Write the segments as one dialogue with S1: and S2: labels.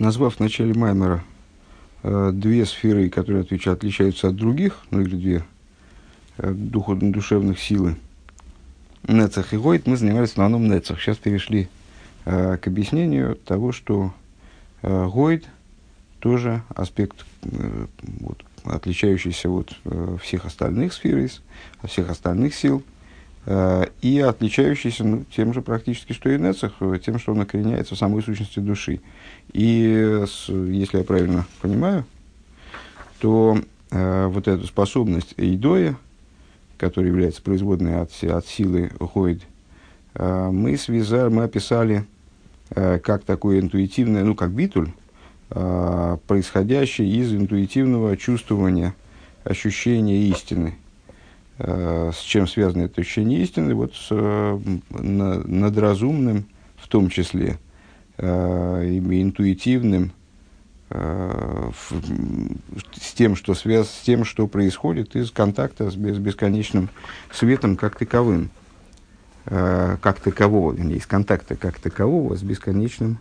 S1: назвав в начале Маймера э, две сферы, которые отвечают, отличаются от других, ну или две э, духовно-душевных силы, Нецах и Гойд, мы занимались в основном Нецах. Сейчас перешли э, к объяснению того, что э, Гойд тоже аспект, э, вот, отличающийся от э, всех остальных сфер, от всех остальных сил – и отличающийся ну, тем же практически, что и Нецах, э, тем, что он окореняется в самой сущности души. И если я правильно понимаю, то э, вот эту способность Эйдоя, которая является производной от, от силы Хойд, э, мы, связали, мы описали э, как такое интуитивное, ну как битуль, э, происходящее из интуитивного чувствования, ощущения истины – Э, с чем связано это ощущение истины, вот с э, над разумным в том числе, э, и интуитивным, с тем, что связ, с тем, что происходит из контакта с бесконечным светом как таковым, как такового, вернее, из контакта как такового с бесконечным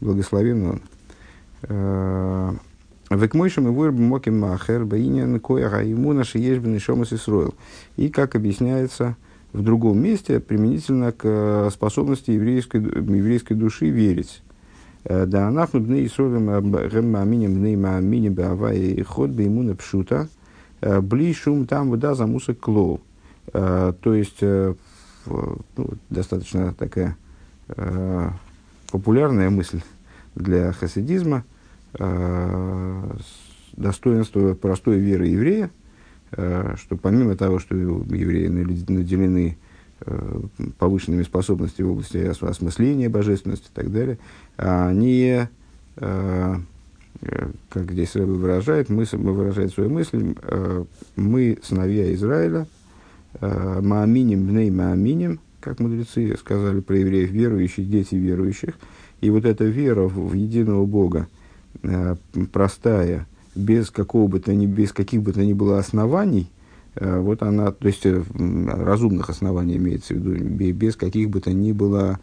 S1: благословенным Векмойшим и вырб моким махер баинен кояга ему наши ешбен и шомас Исроил. И, как объясняется в другом месте, применительно к э, способности еврейской, еврейской души верить. Э, да, анахну бны Исроилем гэм мааминем бны мааминем баава и ход беймуна пшута э, бли шум там вода за мусок клоу. То есть, ну, достаточно такая популярная мысль для хасидизма – достоинство простой веры еврея, э, что помимо того, что евреи наделены э, повышенными способностями в области осмысления божественности и так далее, они, как здесь Рэбе выражает, мы, выражает свою мысль, мы сыновья Израиля, мааминим бней мааминим, как мудрецы сказали про евреев, верующих, дети верующих, и вот эта вера в, единого Бога – Э, простая, без, какого бы то ни, без каких бы то ни было оснований, э, вот она, то есть э, разумных оснований имеется в виду, без каких бы то ни было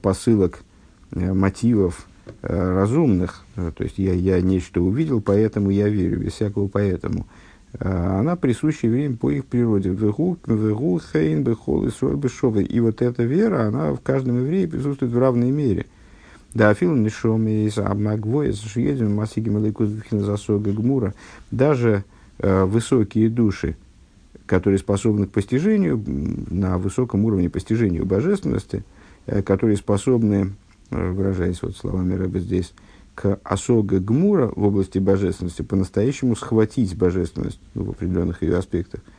S1: посылок, мотивов разумных, то есть я, я нечто увидел, поэтому я верю, без всякого поэтому. Она присуща евреям по их природе. И вот эта вера, она в каждом еврее присутствует в равной мере – да, афил нишом из обмагвой, едем масиги малайкус засога гмура. Даже э, высокие души, которые способны к постижению, на высоком уровне постижению божественности, э, которые способны, э, выражаясь вот словами Рэба здесь, к осога гмура в области божественности, по-настоящему схватить божественность ну, в определенных ее аспектах –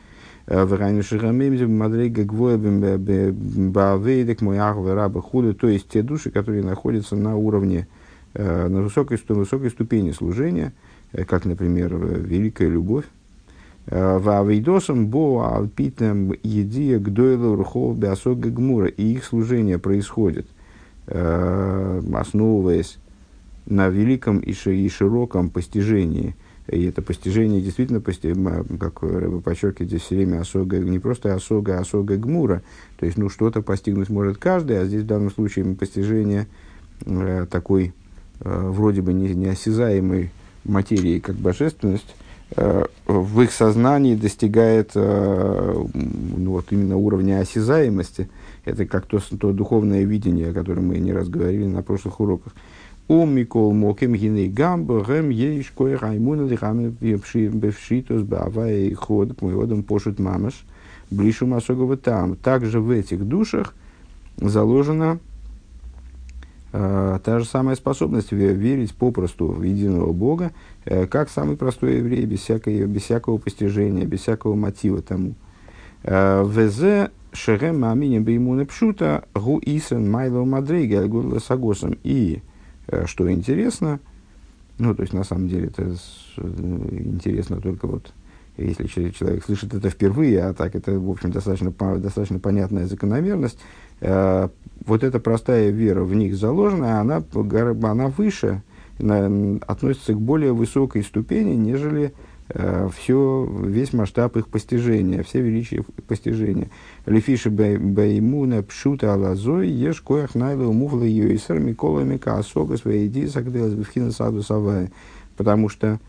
S1: Врайну Шигамемзе, Мадрейга Гвоебем Баавейдек, Муяхва Раба Худа, то есть те души, которые находятся на уровне, на высокой, высокой ступени служения, как, например, великая любовь, Вавейдосом бо алпитем едия гдойлу рухов беосог гмура. И их служение происходит, основываясь на великом и широком постижении – и это постижение действительно, как Рэба подчеркивает здесь все время, осога, не просто осога, а осога гмура. То есть, ну, что-то постигнуть может каждый, а здесь в данном случае постижение э, такой э, вроде бы не, неосязаемой материи, как божественность, э, в их сознании достигает э, ну, вот именно уровня осязаемости. Это как то, то духовное видение, о котором мы не раз говорили на прошлых уроках. У Микол Моким Гиней Гамбо Гэм Ейш Кой Раймуна Лихами Бевшитус Бавая и Ход к Моеводам Пошут Мамаш Блишу Масогова там. Также в этих душах заложена э, та же самая способность верить попросту в единого Бога, э, как самый простой еврей, без, всякой, без всякого постижения, без всякого мотива тому. Везе Шерем Маминем Беймуна Пшута Гу Исен Майло Мадрейга Альгурла Сагосом. И Э, что интересно, ну, то есть, на самом деле, это э, интересно только вот, если человек слышит это впервые, а так это, в общем, достаточно, достаточно понятная закономерность, э, вот эта простая вера в них заложена, она, она выше, относится к более высокой ступени, нежели э, все, весь масштаб их постижения, все величие постижения. Лефиши баймуна пшута алазой еш коях найла умувла йойсер микола мика особо своей идеи сагдылась бифхина саду савая. Потому что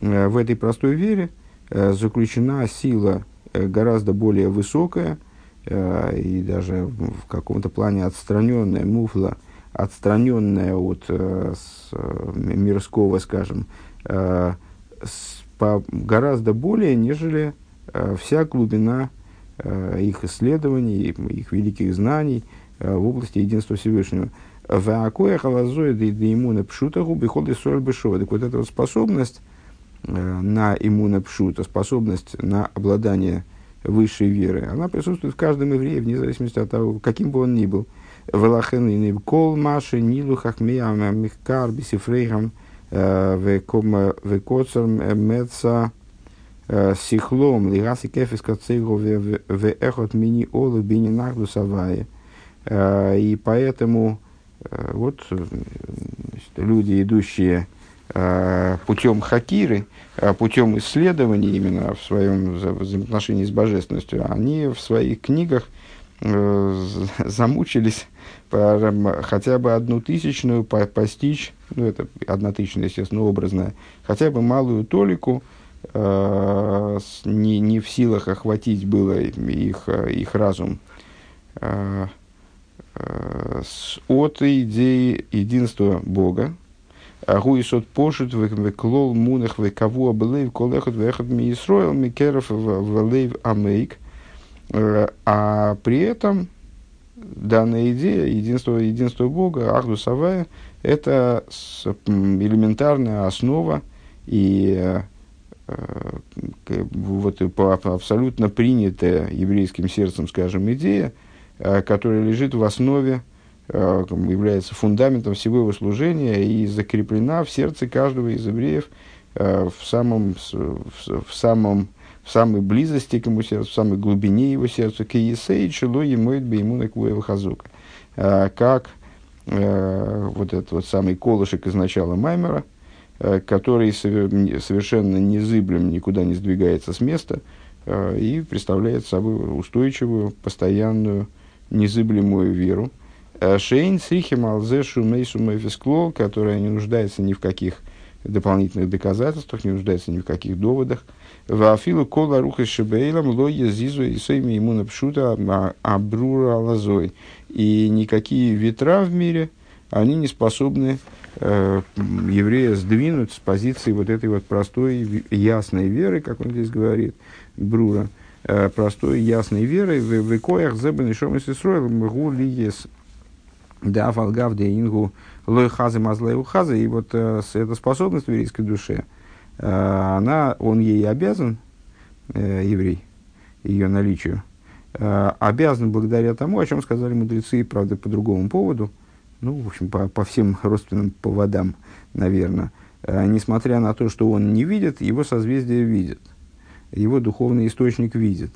S1: э, в этой простой вере э, заключена сила э, гораздо более высокая э, и даже в каком-то плане отстраненная муфла, отстраненная от э, э, мирского, скажем, э, с, по, гораздо более, нежели э, вся глубина э, их исследований, их великих знаний э, в области единства Всевышнего. Ваакоя халазоя да иммуна пшута губи ходы соль бешова. Так вот эта вот способность э, на иммуна пшута, способность на обладание высшей веры, она присутствует в каждом еврее, вне зависимости от того, каким бы он ни был. Велахен и кол маши нилу хахмея михкар бисифрейхам векоцер меца сихлом лигаси кефис кацейгу веэхот мини олу бини нахду савае. И поэтому вот люди, идущие путем хакиры, путем исследований именно в своем взаимоотношении с божественностью, они в своих книгах замучились хотя бы одну тысячную постичь, ну это одна тысячная, естественно, образная, хотя бы малую толику, э, не, не в силах охватить было их, их разум э, э, от идеи единства Бога, Гуисот пошут в клол мунах в каву абелейв колехот вехот ми Исроил микеров в лейв амейк. А при этом данная идея единства, единства Бога, Ахду Савая, это элементарная основа и э, э вот, абсолютно принятая еврейским сердцем, скажем, идея, э, которая лежит в основе, э, является фундаментом всего его служения и закреплена в сердце каждого из евреев э, в самом, в, в самом в самой близости к ему сердцу, в самой глубине его сердца, к Есей, Чело, Емоид, Беймуна, Куэва, Хазука. А, как э, вот этот вот самый колышек из начала Маймера, э, который совершенно незыблем никуда не сдвигается с места э, и представляет собой устойчивую, постоянную, незыблемую веру. Шейн Срихим Алзешу Мейсу Мефисклол, которая не нуждается ни в каких дополнительных доказательствах, не нуждается ни в каких доводах. Вафилу кола руха шебейлам лоя зизу и своими ему напшута абрура лазой. И никакие ветра в мире, они не способны э, еврея сдвинуть с позиции вот этой вот простой, ясной веры, как он здесь говорит, Брура, э, простой, ясной веры, в векоях зебен и шом и сисроил мгу ли ес да фалгав де ингу лой хазы мазлай ухазы. И вот э, эта способность в еврейской душе – она, он ей обязан, э, еврей, ее наличию, э, обязан благодаря тому, о чем сказали мудрецы, правда, по другому поводу, ну, в общем, по, по всем родственным поводам, наверное, несмотря на то, что он не видит, его созвездие видит, его духовный источник видит.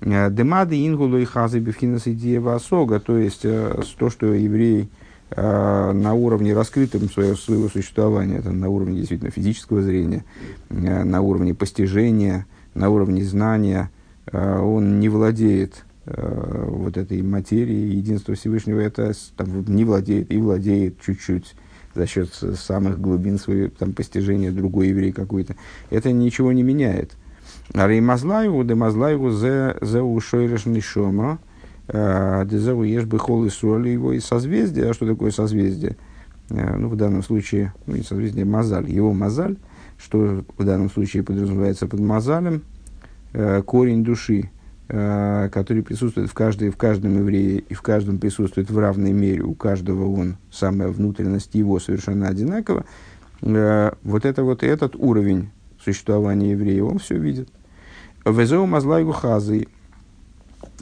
S1: Демады ингулу и хазы бифхинас идея осога, то есть то, что еврей Э, на уровне раскрытым своего, своего существования, это на уровне действительно физического зрения, э, на уровне постижения, на уровне знания, э, он не владеет вот этой материей, единства Всевышнего это там, не владеет и владеет чуть-чуть за счет самых глубин своего там, постижения другой еврей какой-то. Это ничего не меняет. А Реймазлаеву, демазлаеву зе ушойреш нишома, Э, Дезаву ешь бы хол и соли его и созвездие. А что такое созвездие? Э, ну, в данном случае, ну, не созвездие, мазаль. Его мазаль, что в данном случае подразумевается под мазалем, э, корень души, который присутствует в, каждой, в каждом еврее и в каждом присутствует в равной мере, у каждого он, самая внутренность его совершенно одинакова, вот это вот этот уровень существования еврея, он все видит. Везеу мазлайгу хазы,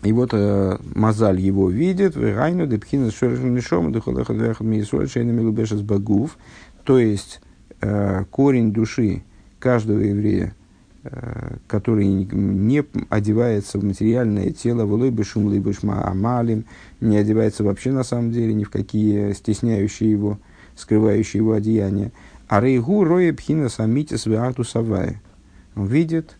S1: и вот э, Мазаль его видит, Вегайну, Депхина, Шоршинишом, Духалехат, Вехат, Миисоль, Шейнами Лубешес Багув, то есть э, корень души каждого еврея, э, который не одевается в материальное тело, в лыбышум, лыбышма амалим, не одевается вообще на самом деле ни в какие стесняющие его, скрывающие его одеяния. А рейгу роя пхина самитис веарту савая. Он видит,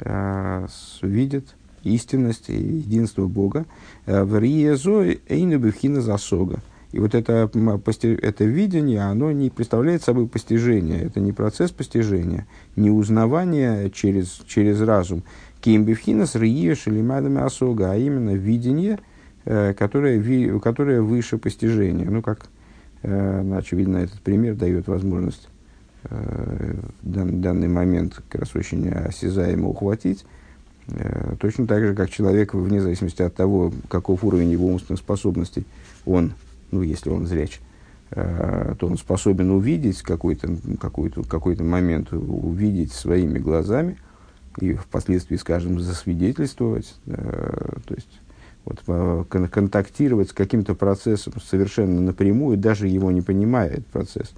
S1: э, видит истинность и единство Бога. Э, в Риезо Эйну Бевхина Засога. И вот это, это видение, оно не представляет собой постижение. Это не процесс постижения, не узнавание через, через разум. Кимбевхина с Риеш или Асога, а именно видение, э, которое, которое выше постижения. Ну, как, э, очевидно, этот пример дает возможность дан, данный момент как раз очень осязаемо ухватить. Э, точно так же, как человек, вне зависимости от того, каков уровень его умственных способностей, он, ну, если он зряч, э, то он способен увидеть какой-то какой какой момент, увидеть своими глазами и впоследствии, скажем, засвидетельствовать, э, то есть вот, контактировать с каким-то процессом совершенно напрямую, даже его не понимая, этот процесс.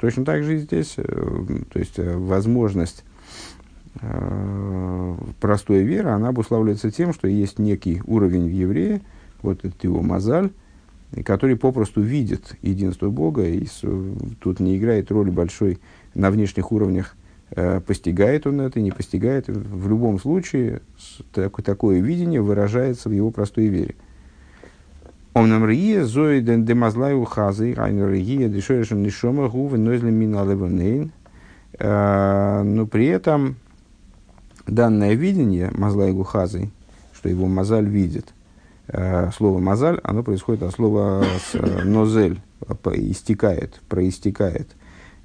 S1: Точно так же и здесь, то есть возможность Э, простой веры, она обуславливается тем, что есть некий уровень в еврее, вот этот его мозаль, который попросту видит единство Бога, и тут не играет роли большой на внешних уровнях, э, постигает он это, не постигает. В любом случае, так, такое видение выражается в его простой вере. Э, Но при этом данное видение Мазла и Гухазы, что его Мазаль видит, э, слово Мазаль, оно происходит от слова э, нозель, истекает, проистекает.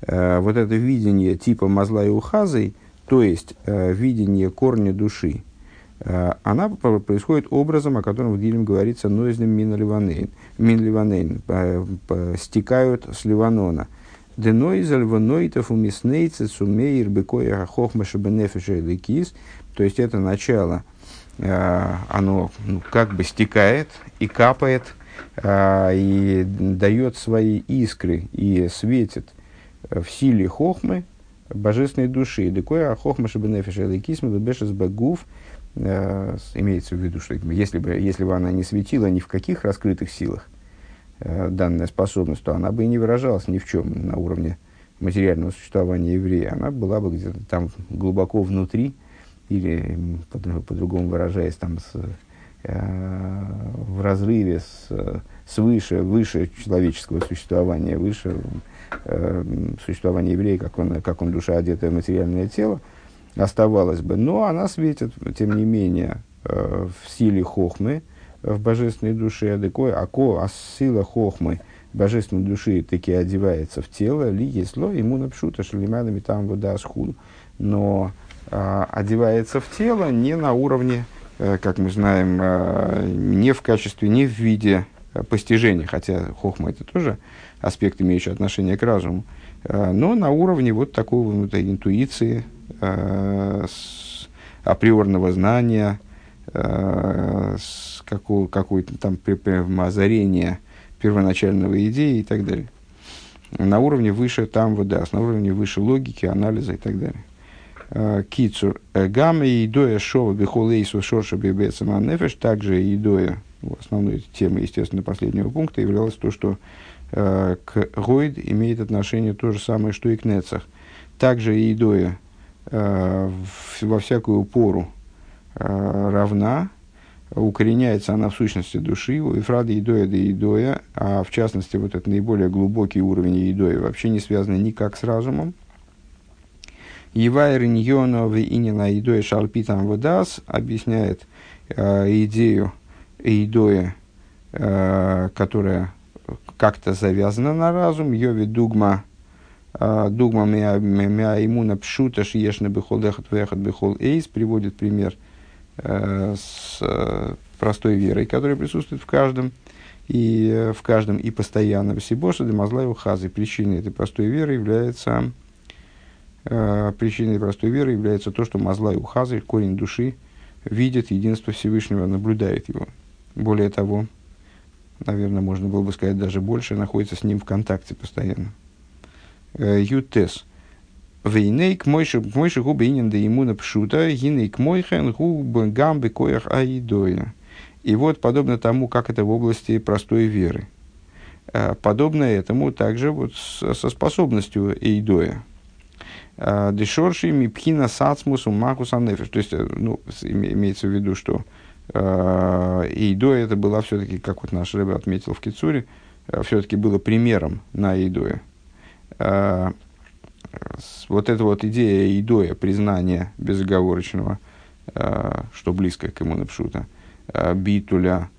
S1: Э, вот это видение типа Мазла и Ухазы, то есть видение корня души, она происходит образом, о котором в Дилем говорится «нойзлем мин ливанейн», стекают с Ливанона – Денойзаль вонойтов у миснейцы сумеир бекоя хохма шабенефиша ликис. То есть это начало, э, оно ну, как бы стекает и капает, э, и дает свои искры и светит в силе хохмы божественной души. Декоя хохма шабенефиша ликис мадубешес багув. Э, имеется в виду, что если бы, если бы она не светила ни в каких раскрытых силах, данная способность, то она бы и не выражалась ни в чем на уровне материального существования еврея. Она была бы где-то там глубоко внутри, или, по-другому выражаясь, там с, э, в разрыве с, свыше, выше человеческого существования, выше э, существования еврея, как он, как он душа, одетая в материальное тело, оставалась бы. Но она светит, тем не менее, э, в силе хохмы, в божественной душе, адекой, ако, а сила хохмы божественной души таки одевается в тело, ли есло, ему напшута шалимадами там вода схуду. Но а, одевается в тело не на уровне, а, как мы знаем, а, не в качестве, не в виде постижения, хотя хохма это тоже аспект, имеющий отношение к разуму, но на уровне вот такого вот, интуиции, с, априорного знания, с какого, какое-то там озарение первоначального идеи и так далее. На уровне выше там вода, на уровне выше логики, анализа и так далее. А, кицур. Э, гамма и идоя шова бихолейсу шорша бибецама нефеш. Также идоя, основной темой, естественно, последнего пункта являлось то, что э, к Гойд имеет отношение то же самое, что и к Нецах. Также идоя э, во всякую пору равна укореняется она в сущности души, у Ефрада идоя да идоя, а в частности вот этот наиболее глубокий уровень идоя вообще не связаны никак с разумом. Евайр Ньонов и Инина идоя шалпитам водас объясняет э, идею идоя, э, которая как-то завязана на разум, йови дугма э, дугма мя имуна пшута бихол эхат вехат бихол эйс приводит пример – с э, простой верой, которая присутствует в каждом, и э, в каждом и постоянно. Сибоша Демазлаеву Хазы. Причиной этой простой веры является причиной простой веры является то, что Мазлай Ухазы, корень души, видит единство Всевышнего, наблюдает его. Более того, наверное, можно было бы сказать даже больше, находится с ним в контакте постоянно. Ютес. Вейней к мойши губы инин да ему напшута, гиней к мойхен губы гамбы коях аидоя. И вот, подобно тому, как это в области простой веры. Подобно этому также вот со способностью эйдоя. Дешорши мипхина сацмус махус анефиш. То есть, ну, имеется в виду, что и до это была все-таки, как вот наш Рэбе отметил в Кицуре, все-таки было примером на Идое. Вот эта вот идея Идоя, признания безоговорочного, что близко к ему Напшута, битуля,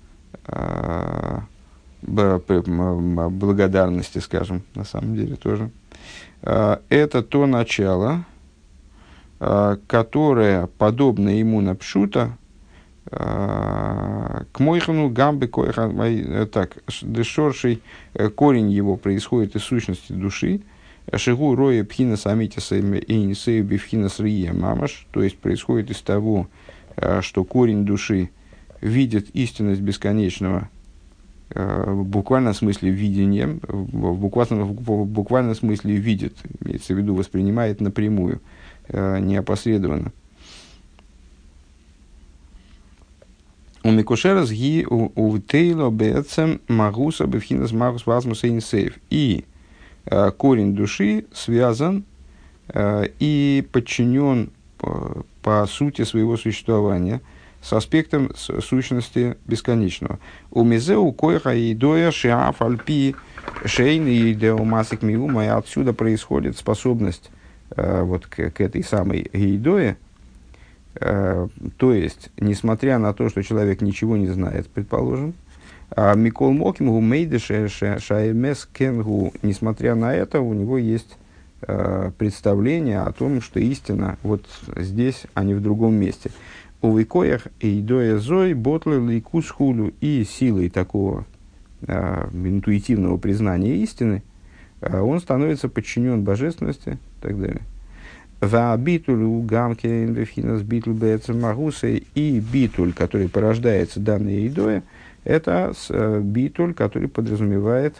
S1: благодарности, скажем, на самом деле тоже. Это то начало, которое, подобно ему на к мойхану гамбы э, так, дешорший э, корень его происходит из сущности души, шигу роя пхина самитиса и нисею бифхина срия мамаш, то есть происходит из того, э, что корень души видит истинность бесконечного в буквальном смысле видением, в буквальном, в буквальном смысле видит, имеется в виду, воспринимает напрямую, неопосредованно. У Микушерас ги у Тейло Бецем Магуса Бевхинас Магус Вазмус Сейф. И корень души связан э, и подчинен по, по сути своего существования с аспектом сущности бесконечного. У Мизеу Койха и Доя Шиаф Альпи Шейн и Деомасик Миума, и отсюда происходит способность э, вот к, к этой самой Гейдое, Э, то есть, несмотря на то, что человек ничего не знает, предположим, Микол Мокимгу Мейдеше Шаймес Кенгу, несмотря на это, у него есть э, представление о том, что истина вот здесь, а не в другом месте. У Викоях и Идоя Зой, Ботлер, Ликус Хулю и силой такого э, интуитивного признания истины, он становится подчинен божественности и так далее. Ва битуль у гамки инвефхинас битуль магусы и битуль, который порождается данной едой, это э, битуль, который подразумевает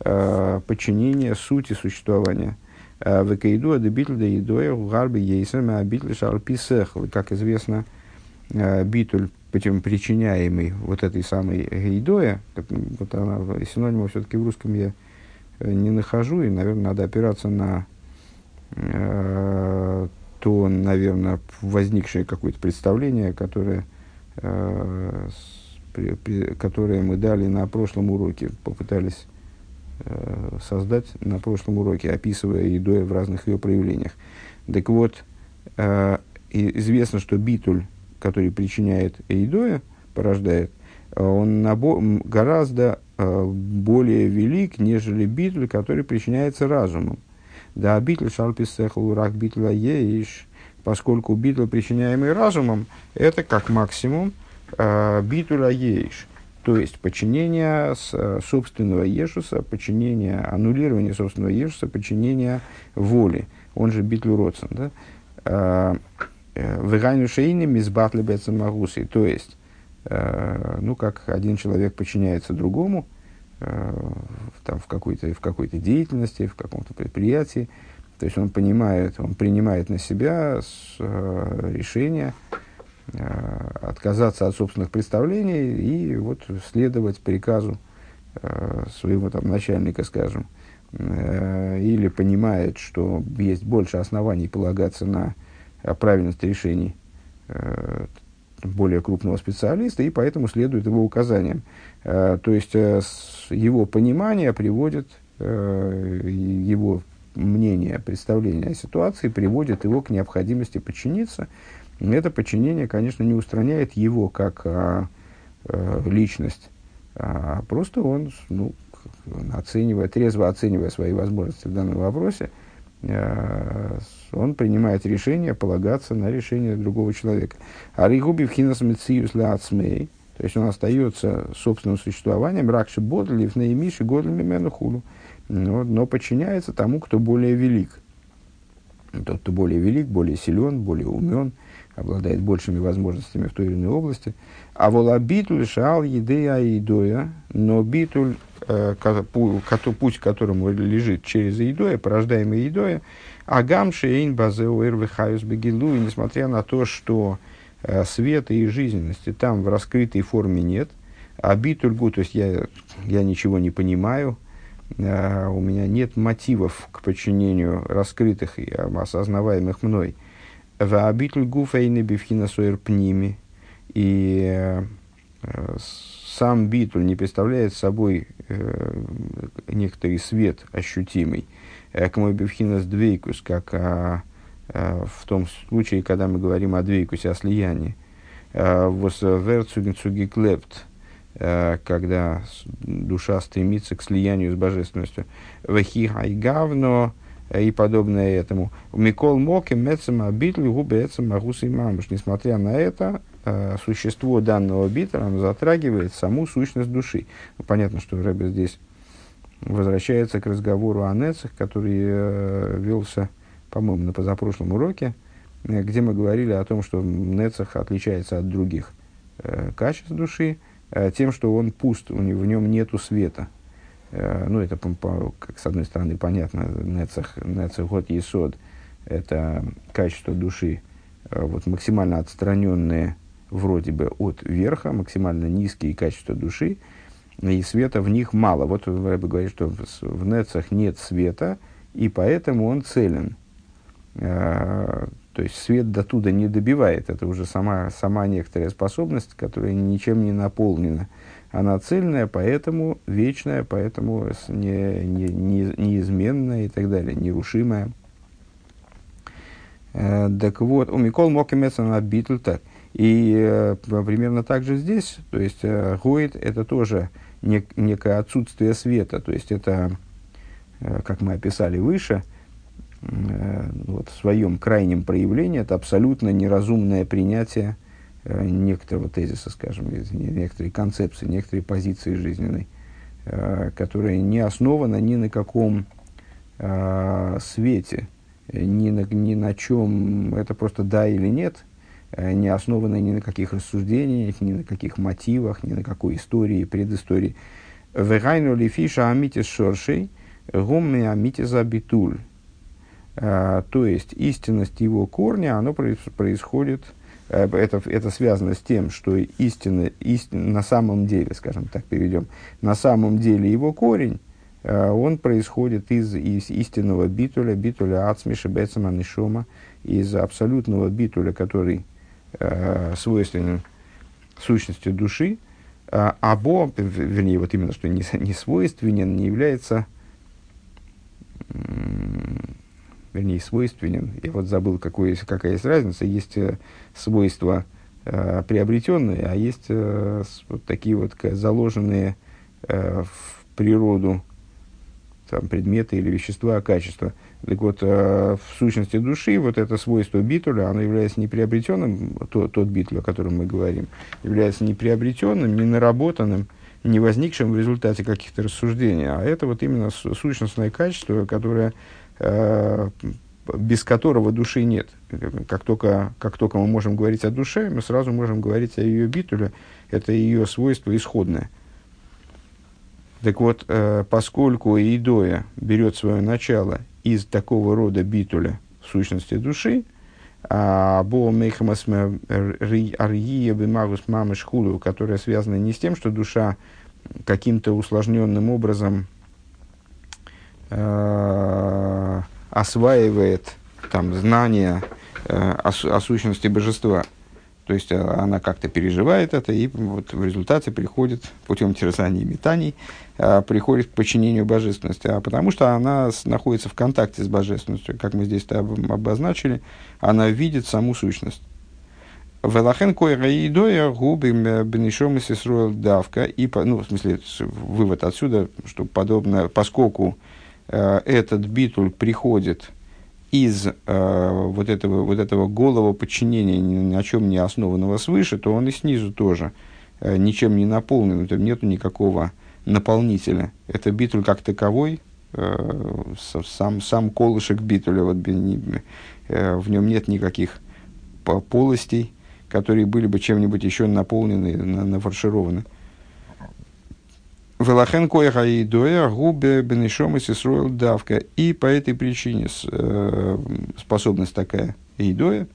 S1: э, подчинение сути существования. Э, в Каиду ада битуль да едой у гарби ейсами, а битуль шарпи сехл. Как известно, битуль, причиняемый вот этой самой гейдоя, вот она, синонима все-таки в русском я не нахожу, и, наверное, надо опираться на Э, то, наверное, возникшее какое-то представление, которое, э, которое мы дали на прошлом уроке, попытались э, создать на прошлом уроке, описывая едой в разных ее проявлениях. Так вот, известно, что битуль, который причиняет едоя, порождает, он набо- гораздо более велик, нежели битуль, который причиняется разумом. Да, битл шалписехл рак битла еиш, поскольку битл, причиняемый разумом, это как максимум э, битуля еиш. То есть подчинение с, э, собственного ешуса, подчинение, аннулирование собственного ешуса, подчинение воли. Он же битлю родсен. Да? Э, э, Вегайну шейни мизбатли магуси. То есть, э, ну, как один человек подчиняется другому, Э, там, в, какой-то, в какой-то деятельности, в каком-то предприятии. То есть он понимает, он принимает на себя с, э, решение э, отказаться от собственных представлений и вот следовать приказу э, своего там, начальника, скажем, э, или понимает, что есть больше оснований полагаться на правильность решений э, более крупного специалиста, и поэтому следует его указаниям. Э, то есть э, его понимание приводит, э, его мнение, представление о ситуации приводит его к необходимости подчиниться. Это подчинение, конечно, не устраняет его как а, личность, а просто он ну, оценивая, трезво оценивая свои возможности в данном вопросе, он принимает решение полагаться на решение другого человека. А ригуби в хинас мециус ацмей, то есть он остается собственным существованием, ракши бодли, в наимиши годлями менухулу, но, но подчиняется тому, кто более велик. Тот, кто более велик, более силен, более умен, обладает большими возможностями в той или иной области. А вола битуль шал едея идоя, но битуль, э, путь, к которому лежит через идоя, порождаемый идоя, агам шейн базеу эрвихаюс бегилу, и несмотря на то, что Э, света и жизненности там в раскрытой форме нет. А битульгу, то есть я, я ничего не понимаю, э, у меня нет мотивов к подчинению раскрытых и осознаваемых мной. Ваабитль гуфейны бифхина суэр пними. И сам битуль не представляет собой э, некоторый свет ощутимый. К мой бифхинас двейкус, как а, в том случае, когда мы говорим о двейкусе, о слиянии. Вос верцугенцуги клепт, когда душа стремится к слиянию с божественностью. Вахи хайгавно, и подобное этому. Микол Моки, Мецема, Битли, Губе, Эцема, Гуса и Мамуш. Несмотря на это, э, существо данного бита оно затрагивает саму сущность души. Ну, понятно, что Рэбе здесь возвращается к разговору о Нецах, который э, велся, по-моему, на позапрошлом уроке, э, где мы говорили о том, что Нецах отличается от других э, качеств души э, тем, что он пуст, у него, в нем нету света, Э, ну, это, как с одной стороны, понятно, нецах, нецах год есод, это качество души, э, вот максимально отстраненные вроде бы от верха, максимально низкие качества души, и света в них мало. Вот Рэбе говорит, что в нецах нет света, и поэтому он целен. Э, то есть свет до туда не добивает. Это уже сама, сама некоторая способность, которая ничем не наполнена она цельная, поэтому вечная, поэтому не, не, не, неизменная и так далее, нерушимая. Э, так вот, у Микол Мокимеца на битл так. И э, примерно так же здесь, то есть э, это тоже нек, некое отсутствие света, то есть это, э, как мы описали выше, э, вот в своем крайнем проявлении, это абсолютно неразумное принятие Э, некоторого тезиса, скажем, некоторой концепции, некоторой позиции жизненной, э, которая не основана ни на каком э, свете, ни на, ни на чем, это просто да или нет, не основана ни на каких рассуждениях, ни на каких мотивах, ни на какой истории, предыстории. Вегайну лифиша амитис шоршей, гумми амитис абитуль. То есть истинность его корня, оно происходит Э, это, это связано с тем, что истина, истина, на самом деле, скажем так, перейдем, на самом деле его корень, э, он происходит из, из истинного битуля, битуля ацмиша бецама нишома, из абсолютного битуля, который э, свойственен сущности души, э, або, вернее, вот именно, что не, не свойственен, не является вернее, свойственен. Я вот забыл, какой, какая есть разница. Есть э, свойства э, приобретенные, а есть э, вот такие вот заложенные э, в природу там, предметы или вещества, качества. Так вот, э, в сущности души вот это свойство битуля, оно является неприобретенным, то, тот битуль, о котором мы говорим, является неприобретенным, не наработанным, не возникшим в результате каких-то рассуждений, а это вот именно сущностное качество, которое без которого души нет. Как только, как только мы можем говорить о душе, мы сразу можем говорить о ее ביטול е. Это ее свойство исходное. Так вот, э, поскольку הודאה берет свое начало из такого рода ביטול я сущности души, а בא מחמת הראיה במהות כו', которая связана не с тем, что душа каким-то усложненным образом э, осваивает там, знания э, о, о сущности божества. То есть э, она как-то переживает это, и вот в результате приходит путем терзаний и метаний, э, приходит к подчинению божественности. А потому что она с, находится в контакте с божественностью, как мы здесь об, обозначили, она видит саму сущность. Велахен койраидоя губи бенешом и давка. И, ну, в смысле, вывод отсюда, что подобно, поскольку Э, этот битуль приходит из э, вот, этого, вот этого голого подчинения, ни на чем не основанного свыше, то он и снизу тоже э, ничем не наполнен, там нету никакого наполнителя. Это битуль как таковой, э, сам, сам колышек битуля, вот, э, в нем нет никаких полостей, которые были бы чем-нибудь еще наполнены, нафаршированы. Велахен коеха и доя губе бенешом и сисруэл давка. И по этой причине э, способность такая идоя,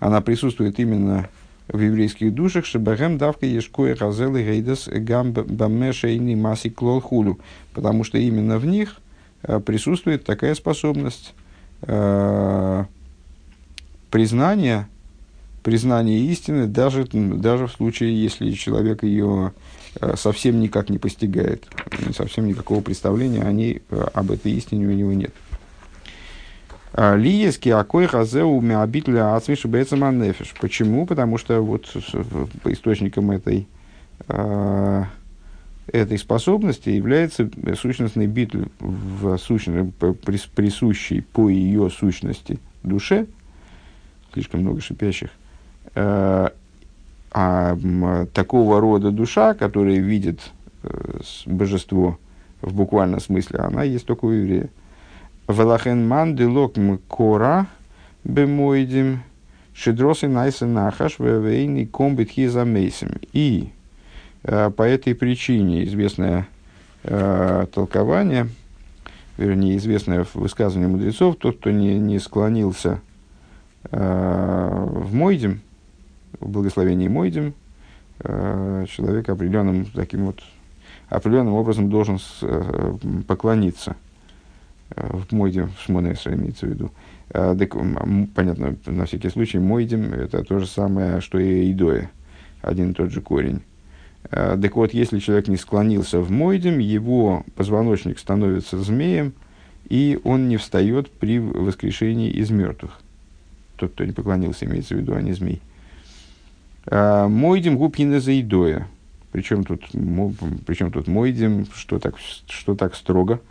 S1: она присутствует именно в еврейских душах, шебахем давка ешкоя хазел и гейдас гам бамешейни маси клолхулю, потому что именно в них э, присутствует такая способность э, признания, признания истины, даже, даже в случае, если человек ее совсем никак не постигает, совсем никакого представления о ней, э, об этой истине у него нет. А, Лиески акой хазеу миабитля ацмиши нефиш. Почему? Потому что вот по источникам этой, э, этой способности является сущностный битль в сущности, присущий по ее сущности душе, слишком много шипящих, э, а такого рода душа, которая видит э, божество в буквальном смысле, она есть только у еврея. Велахен ман делок мкора бемойдим шедросы найса нахаш вейни комбит хизамейсим. И э, по этой причине известное э, толкование, вернее, известное высказывание мудрецов, тот, кто не, не склонился в Мойдим, в благословении Мойдим, э, человек определенным таким вот определенным образом должен э, поклониться Э, в Мойдим, в Шмонесре имеется в виду. А, так, понятно, на всякий случай, Мойдим – это то же самое, что и Идоя, один и тот же корень. А, так вот, если человек не склонился в Мойдим, его позвоночник становится змеем, и он не встает при воскрешении из мертвых. Тот, кто не поклонился, имеется в виду, а не змей. А, Мойдим губкина за Идоя. Причем тут, причем тут Мойдим, что так, что так строго –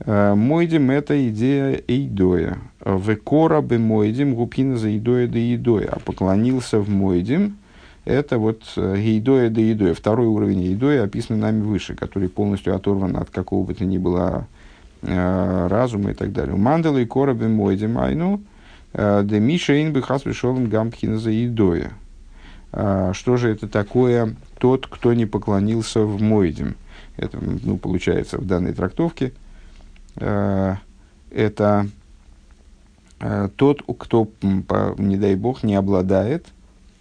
S1: Э, мойдим – это идея Эйдоя. Векора бы Мойдим, гупина за Эйдоя да Эйдоя. А поклонился в Мойдим – это вот Эйдоя да Эйдоя. Второй уровень Эйдоя описан нами выше, который полностью оторван от какого бы то ни было э, разума и так далее. Мандала и Кора бы Мойдим айну э, да Миша инбы хас пришел гампхина за Эйдоя. Что же это такое тот, кто не поклонился в Мойдим? Это, ну, получается, в данной трактовке – Э, это э, тот, кто, не дай бог, не обладает,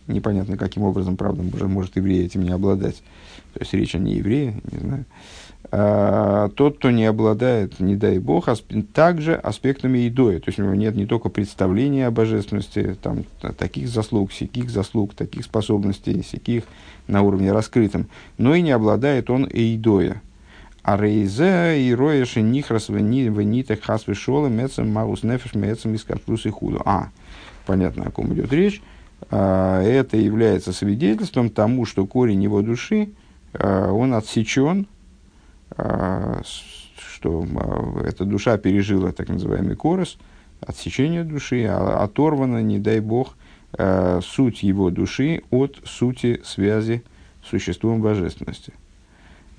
S1: непонятно каким образом, правда, уже может еврей этим не обладать, то есть речь о не еврее, не знаю, а, тот, кто не обладает, не дай бог, асп... также аспектами идоя, то есть у него нет не только представления о божественности, там, таких заслуг, всяких заслуг, таких способностей, всяких на уровне раскрытым, но и не обладает он идоя, а рейзе и роеши нихрас венитах хас вишолы мецем маус нефеш мецем из и худу. А, понятно, о ком идет речь. А, это является свидетельством тому, что корень его души, а, он отсечен, а, что эта душа пережила так называемый корос, отсечение души, оторвана, не дай бог, суть его души от сути связи с существом божественности –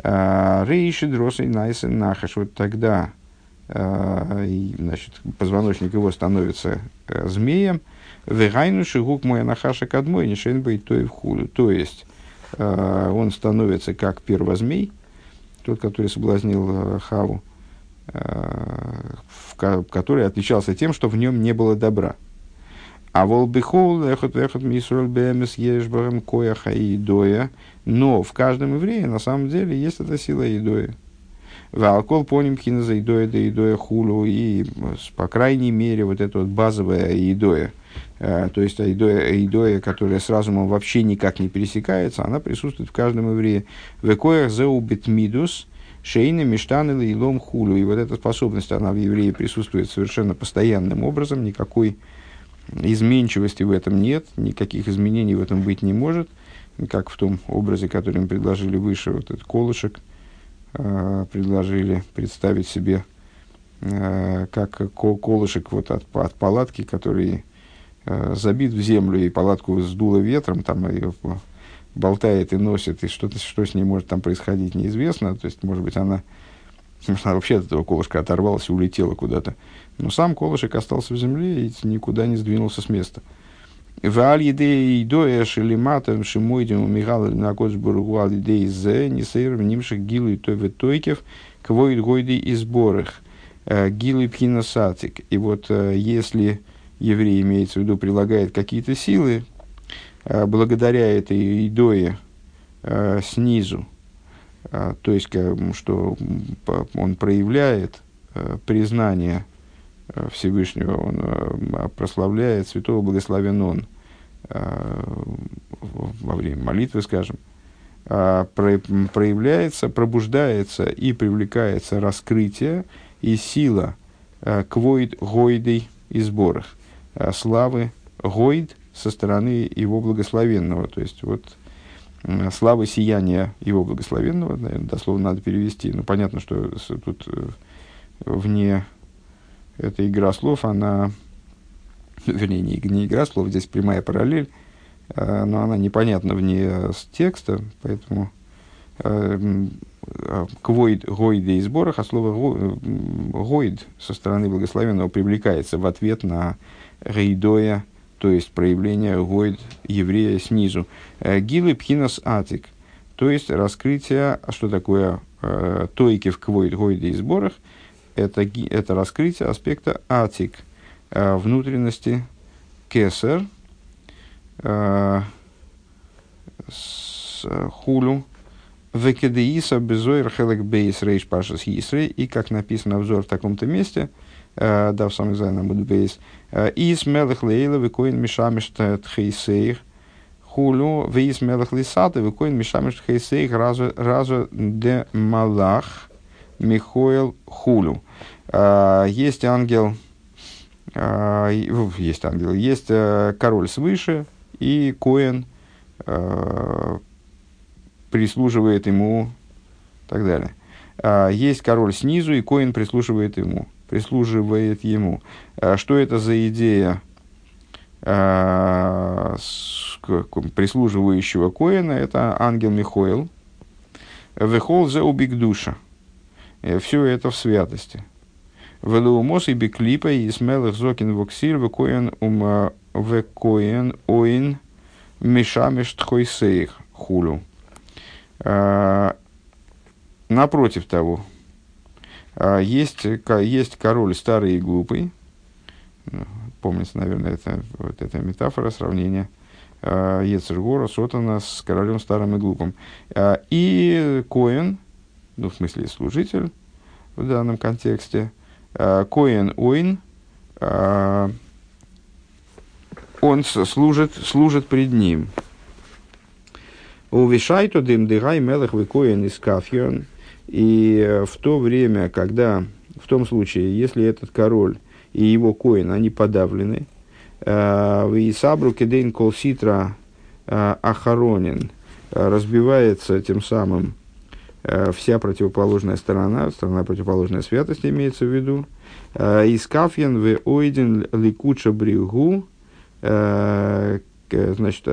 S1: а, Рейши дросой найсен нахаш. Вот тогда а, значит, позвоночник его становится э, змеем. Вегайну шигук мой нахаша кадмой нишен бей то и в худу. То есть а, он становится как первозмей, тот, который соблазнил э, Хаву, который отличался тем, что в нем не было добра. А волбихол эхот эхот мисроль бэмес ешбарем кояха и доя. Но в каждом еврее на самом деле есть эта сила идоя. Валкол поним за идоя да идоя хулу. И по крайней мере вот это вот базовая идоя. То есть идоя, идоя, которая с разумом вообще никак не пересекается, она присутствует в каждом еврее. Векоях зеубит мидус, шейна, мештан или лом хулу. И вот эта способность, она в еврее присутствует совершенно постоянным образом, никакой изменчивости в этом нет, никаких изменений в этом быть не может, как в том образе, который мы предложили выше, вот этот колышек, э, предложили представить себе э, как колышек вот от, от палатки, который э, забит в землю, и палатку сдуло ветром, там ее болтает и носит, и что-то, что с ней может там происходить, неизвестно. То есть, может быть, она, она вообще от этого колышка оторвалась и улетела куда-то. Но сам колышек остался в земле и никуда не сдвинулся с места. Вааль едея идоя шелиматом шимойдем мигал на кодсбургу ал едея зе нисейр внимших гилу и той ветойкев квоид гойды и сборах э, гилу и пхинасатик. И вот э, если еврей, имеется в виду, прилагает какие-то силы благодаря этой идое снизу, то есть, что он проявляет признание Всевышнего, он прославляет святого благословен он во время молитвы, скажем, проявляется, пробуждается и привлекается раскрытие и сила квоид гойдой и сборах, славы гойд со стороны его благословенного. То есть, вот славы сияния его благословенного, наверное, дословно надо перевести. Ну, понятно, что тут э, вне эта игра слов, она, вернее, не, не игра слов, здесь прямая параллель, э, но она непонятна вне текста, поэтому э, квоид гойде и сборах, а слово гойд со стороны благословенного привлекается в ответ на гейдоя, то есть проявление гойд еврея снизу. Э, Гилы пхинас атик, то есть раскрытие, а что такое э, тойки в квойд гойде и сборах, это, это раскрытие аспекта атик, э, внутренности кесер, э, с, хулю, Векедеиса безойр хелек бейс рейш пашас. И как написано взор в таком-то месте, да, в самом экзамене буду бейс. Э, Ис мелых лейла векоин мишамиш тхейсейх. Хулю вейс мелых лисата векоин мишамиш тхейсейх раза де малах Михоэл Хулю. Э, есть ангел, есть ангел, есть король свыше и Коэн, прислуживает ему и так далее. Есть король снизу, и коин прислуживает ему. Прислуживает ему. А, что это за идея а, прислуживающего коина? Это ангел Михоил. Вехол за убик душа. Э, Все это в святости. Велуумос и биклипа и смелых зокин воксир векоин ум векоин оин мишамеш тхойсейх хулю. А, напротив того, есть, есть король старый и глупый. Ну, помните, наверное, это, вот эта метафора, сравнение а, Ецергора, Сотана с королем старым и глупым. И Коэн, ну, в смысле, служитель в данном контексте, Коэн Ойн, он служит, служит пред ним. Увишайту дым дыгай мелых выкоин из кафьон. И э, в то время, когда, в том случае, если этот король и его коин, они подавлены, э, в Исабру кедейн кол ситра э, ахаронин, разбивается тем самым вся противоположная сторона, сторона противоположная святости имеется в виду. Из кафьян в ойден ликуча бригу, значит,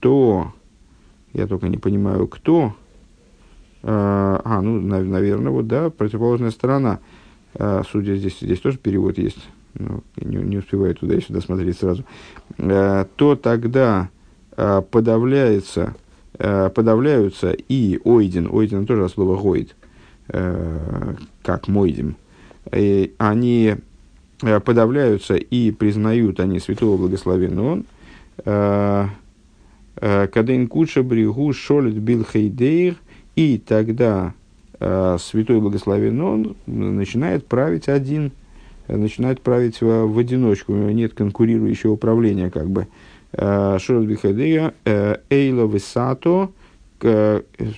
S1: то, я только не понимаю, кто. А, а ну, наверное, вот, да, противоположная сторона. А, судя здесь, здесь тоже перевод есть. Ну, не, не успеваю туда и сюда смотреть сразу. А, то тогда подавляется, подавляются и ойден. Ойден тоже слово гойд, а, как мойдем. И они подавляются и признают они святого благословенного он, Э, Кадейн куча бригу шолит бил хейдейр, и тогда э, святой благословен он начинает править один, э, начинает править в, в одиночку, у него нет конкурирующего управления, как бы. Шолит бил хейдейр, эйла висато,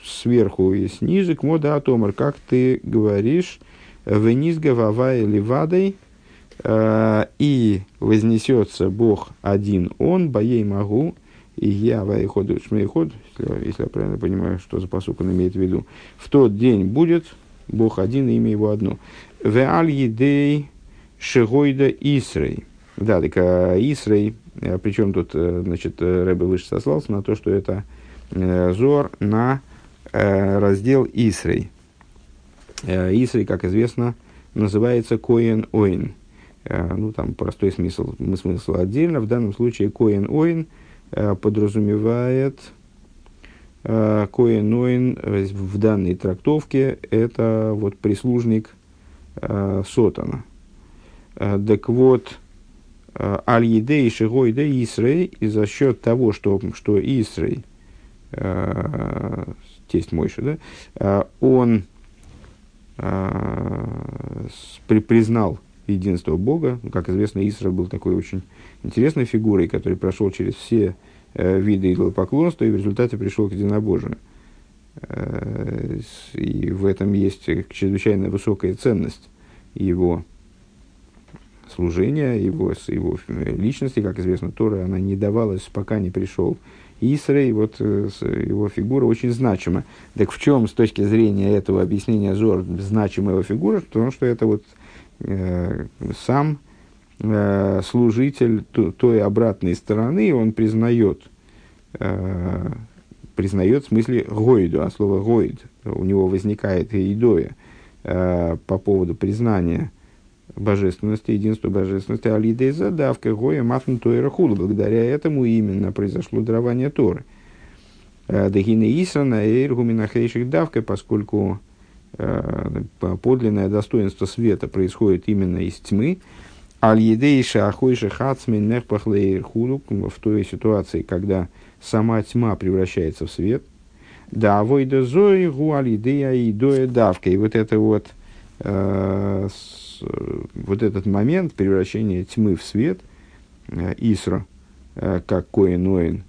S1: сверху и снизу, к мода атомар, как ты говоришь, вниз гававай ливадой, и вознесется Бог один, он, боей могу, и я вайходу шмейход, если, если я правильно понимаю, что за посук он имеет в виду, в тот день будет Бог один, имя его одно. Веаль едей шигойда Исрей. Да, так а Исрей, а причем тут, э, значит, Рэбе выше сослался на то, что это э, зор на э, раздел Исрей. Исрей, как известно, называется Коен Оин. Ну, там простой смысл, смысл отдельно. В данном случае Коен Оин – Э, подразумевает э, Коэн в данной трактовке это вот прислужник э, Сотана. Так вот, Аль-Едей Шигойда Исрей, и за счет того, что, что Исрей, тесть Мойша, да, он при, признал единство Бога. Как известно, Исра был такой очень интересной фигурой, который прошел через все э, виды идолопоклонства и в результате пришел к единобожию. Э, и в этом есть чрезвычайно высокая ценность его служения, его, его личности. Как известно, Тора, она не давалась, пока не пришел Исрей, вот э, его фигура очень значима. Так в чем с точки зрения этого объяснения Зор значимая его фигура? Потому что это вот э, сам э, служитель той обратной стороны, он признает, э, признает в смысле гойду, а слово гойд у него возникает идоя э, по поводу признания божественности, единства божественности, алидей задавка, гоя матн тойра хула. Благодаря этому именно произошло дарование Торы. Э, Дагины Исана и давка, поскольку э, подлинное достоинство света происходит именно из тьмы, Аль-Едейша Ахойша Хацмин Нехпахлейр Хулук в той ситуации, когда сама тьма превращается в свет. Да, войда зои гу аль-Едея и доя давка. И вот это вот э, Э, вот этот момент превращения тьмы в свет, э, Исра, э, как Коин Оин,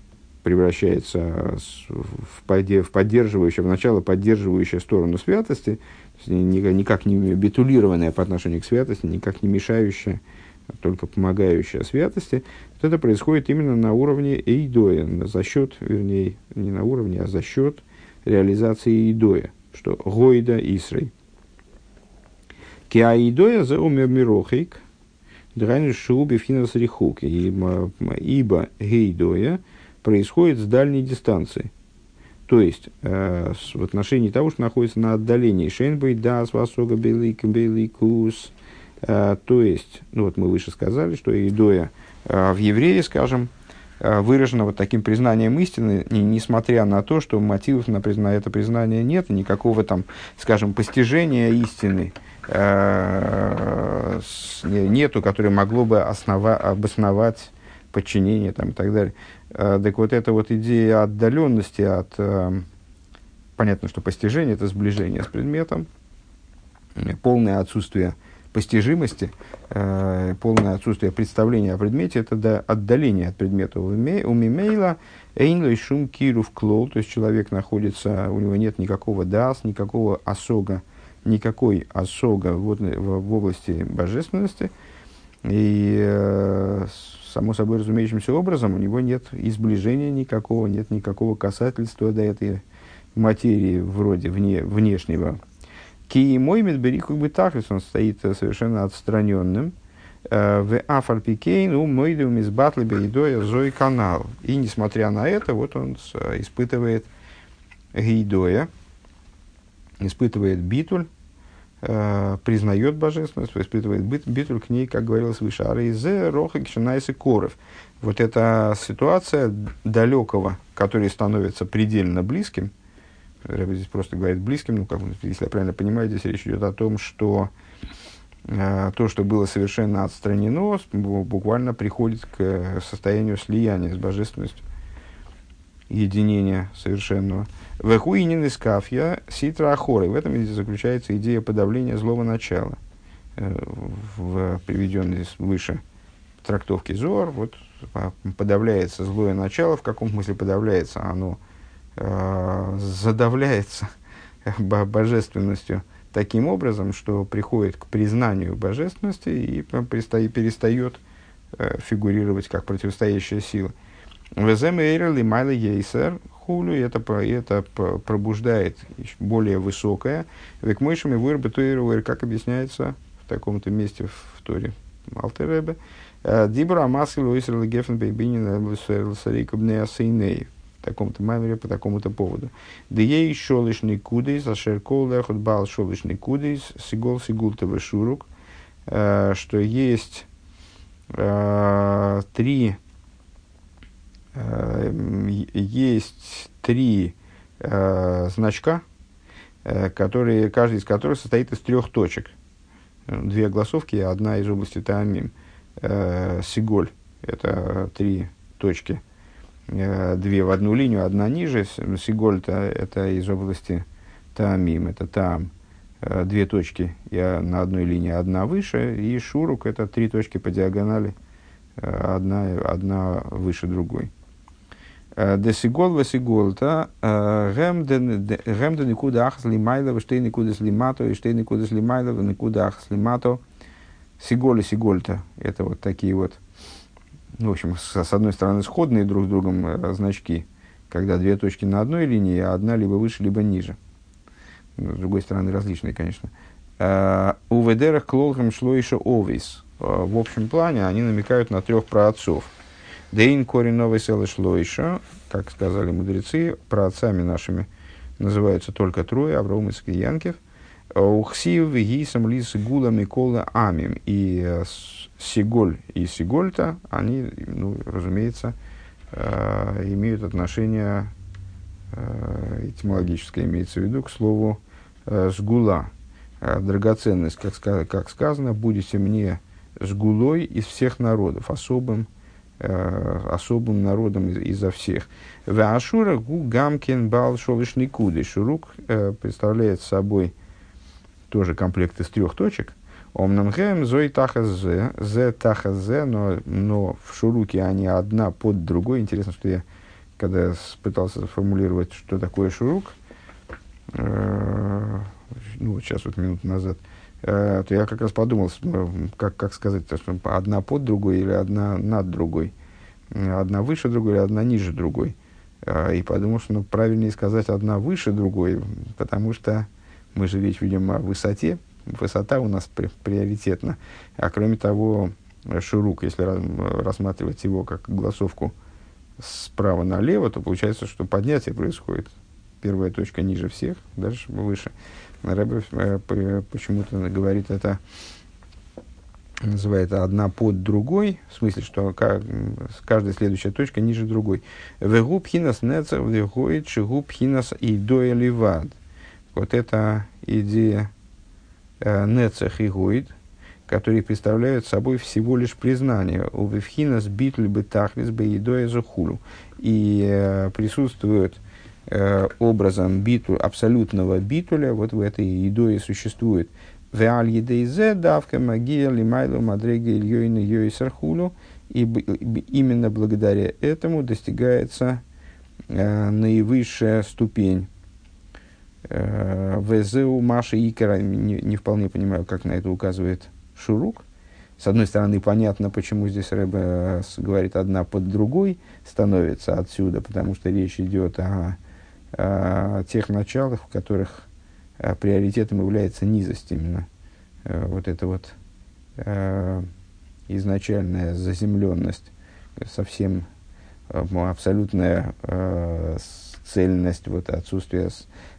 S1: превращается в, поддерживающую, в начало поддерживающую сторону святости, никак не битулированная по отношению к святости, никак не мешающая, только помогающая святости, вот это происходит именно на уровне эйдоя, за счет, вернее, не на уровне, а за счет реализации эйдоя, что гойда Исрой. Киаидоя за умер драйну шуби финас рихук, ибо гейдоя происходит с дальней дистанции. То есть, э, в отношении того, что находится на отдалении. Шейнбей дас васога белик беликус. Э, то есть, ну вот мы выше сказали, что идоя э, в евреи, скажем, э, выражено вот таким признанием истины, не, несмотря на то, что мотивов на, призна, это признание нет, никакого там, скажем, постижения истины, Э, нету, которое могло бы основа, обосновать подчинение там, и так далее. Э, так вот эта вот идея отдаленности от... Э, понятно, что постижение – это сближение с предметом, полное отсутствие постижимости, полное отсутствие представления о предмете – это да, отдаление от предмета у мимейла, эйнлой шум киру клол, то есть человек находится, у него нет никакого дас, никакого осога, никакой осога в, в, области божественности, и э, само собой разумеющимся образом у него нет изближения никакого, нет никакого касательства до этой материи вроде вне, внешнего. Ки мой медбери как бы так, он стоит совершенно отстраненным. Э, в Афарпикейн у Мойдум из Батлы Бейдоя Зой канал. И несмотря на это, вот он испытывает Гейдоя, испытывает битуль, э, признает божественность, испытывает бит, битуль к ней, как говорилось выше, арейзе, роха, кишинайсы, коров. Вот эта ситуация далекого, который становится предельно близким, Рэбби здесь просто говорит близким, ну, как, если я правильно понимаю, здесь речь идет о том, что э, то, что было совершенно отстранено, буквально приходит к состоянию слияния с божественностью, единения совершенного. Вехуинин из кафья ситра ахоры. В этом заключается идея подавления злого начала. Э, в приведенной выше трактовке Зор, вот подавляется злое начало, в каком смысле подавляется, оно э, задавляется божественностью таким образом, что приходит к признанию божественности и перестает э, фигурировать как противостоящая сила. Везем эйрли майла ейсер хулю, это, это пробуждает более высокое. Век мойшами вырбы как объясняется в таком-то месте в Торе Алтеребе. «Э, Дибра маски луисер легефен бейбинин сарикубне асейней. В таком-то маймере по такому-то поводу. Да ей шолишный кудейс, а шеркол лехот бал шолишный кудейс, сигол сигулта шурук. Э, что есть э, три есть три э, значка, э, которые, каждый из которых состоит из трех точек. Две голосовки, одна из области Таамим. э, сиголь, это три точки, э, две в одну линию, одна ниже. Сиголь это, из области Таамим, это там э, две точки и на одной линии, одна выше, и Шурук это три точки по диагонали, э, одна, одна выше другой. Десигол весиголта, гем никуда ахас лимайла, штей никуда слимато, и штей никуда слимайла, никуда ахас лимато. Сиголь и сигольта, это вот такие вот, ну, в общем, с, одной стороны сходные друг с другом э, значки, когда две точки на одной линии, а одна либо выше, либо ниже. Ну, с другой стороны, различные, конечно. У ведерах клолхам шло еще овис. В общем плане они намекают на трех праотцов – Дейн корень новый селы шло еще, как сказали мудрецы, про отцами нашими называются только трое, Авраам, и Янкев. Ухсив, Гисам, Лис, Гула, Микола, Амим. И э, Сиголь и Сигольта, они, ну, разумеется, э, имеют отношение э, этимологическое, имеется в виду, к слову «сгула». Драгоценность, как, сказано, будете мне сгулой из всех народов, особым особым народом из, изо всех. В Ашура гу гамкин бал шовишный куды. Шурук э, представляет собой тоже комплект из трех точек. Омнамхем зой тахазе, зе тахазе, но, но в шуруке они одна под другой. Интересно, что я, когда пытался сформулировать, что такое шурук, э, ну, сейчас вот минуту назад, Э, то я как раз подумал, как, как сказать, что одна под другой или одна над другой, одна выше другой или одна ниже другой. Э, и подумал, что ну, правильнее сказать одна выше другой, потому что мы же речь ведем о высоте, высота у нас при, приоритетна. А кроме того, шурук, если рассматривать его как голосовку справа налево, то получается, что поднятие происходит. Первая точка ниже всех, дальше выше. Рэбе э, почему-то говорит это, называет одна под другой, в смысле, что каждая следующая точка ниже другой. Вегу пхинас нецер вегоид шигу пхинас и ливад. Вот эта идея э, нецех и гоид, которые представляют собой всего лишь признание. У вевхинас битль бы тахлис бы едоя захулу. И э, присутствуют образом биту, абсолютного битуля, вот в этой идое существует Веаль едейзе давка магия лимайлу мадреги ильёйна йой сархулю. И именно благодаря этому достигается э, наивысшая ступень. Э, Везеу Маша Икера, не, не вполне понимаю, как на это указывает Шурук. С одной стороны, понятно, почему здесь Рэбе э, говорит одна под другой становится отсюда, потому что речь идет о э, тех началах, в которых э, приоритетом является низость именно. Э, вот эта вот э, изначальная заземленность, совсем э, абсолютная э, цельность, вот отсутствие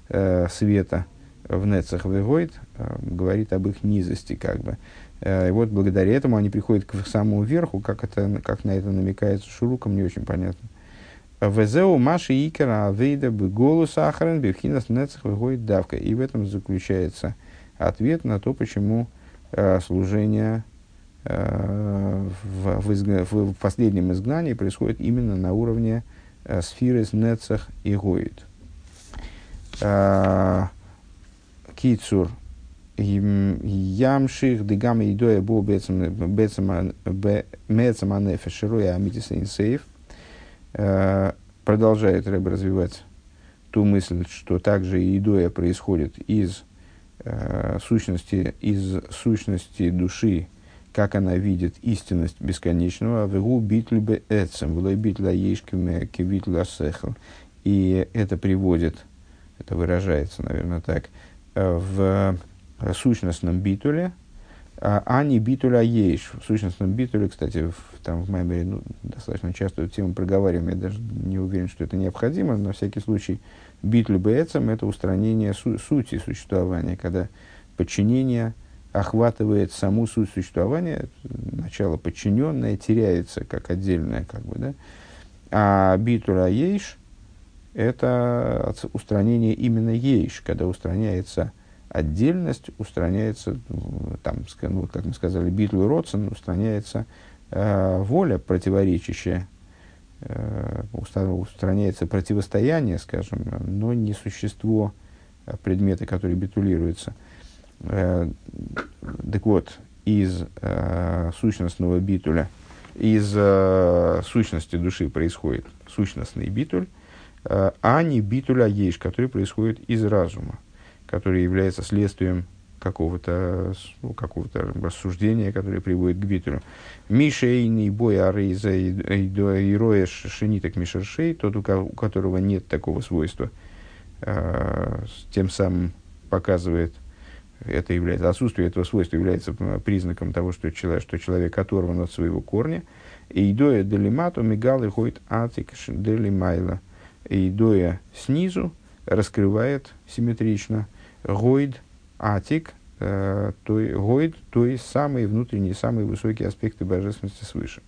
S1: э, света в Нецах Вегойд э, говорит об их низости как бы. Э, и вот благодаря этому они приходят к самому верху, как, это, как на это намекается Шуруком, не очень понятно. Везеу Маши Икера Авейда Беголу Сахарен Бевхинас Нецах выходит давка. И в этом заключается ответ на то, почему э, служение э, в, в, в, последнем изгнании происходит именно на уровне э, сферы с Нецах и Гоид. Э, Кицур. Ямших дегам идоя бо бецама нефеш широя амитис инсейф. Э, продолжает Рэб развивать ту мысль, что также и идоя происходит из э, сущности, из сущности души, как она видит истинность бесконечного, вегу битлюбе эцем, влой битля ешкиме кивитля сехл. И это приводит, это выражается, наверное, так, э, в сущностном битуле, а, а битуля ейш. В сущностном битуле, кстати, в, там в Маймере ну, достаточно часто эту тему проговариваем, я даже не уверен, что это необходимо, но на всякий случай битуль бецам – это устранение су- сути существования, когда подчинение охватывает саму суть существования, начало подчиненное теряется как отдельное, как бы, да? а битуля ейш – это устранение именно ейш, когда устраняется отдельность устраняется, там, ну, как мы сказали, битл родсен, устраняется э, воля противоречащая, э, устраняется противостояние, скажем, но не существо предмета, который битулируется. Э, так вот, из э, сущностного битуля, из э, сущности души происходит сущностный битуль, э, а не битуль аеш, который происходит из разума, который является следствием какого-то ну, какого рассуждения, которое приводит к битулю. Мишейный бой арейза и роеш шениток мишершей, тот, у которого нет такого свойства, э, тем самым показывает – это является, отсутствие этого свойства является признаком того, что человек, что человек оторван от своего корня. И идоя делимату мигал ходит атик делимайла. И идоя снизу раскрывает симметрично гойд атик, э, то, гойд, то есть самые внутренние, самые высокие аспекты божественности свыше.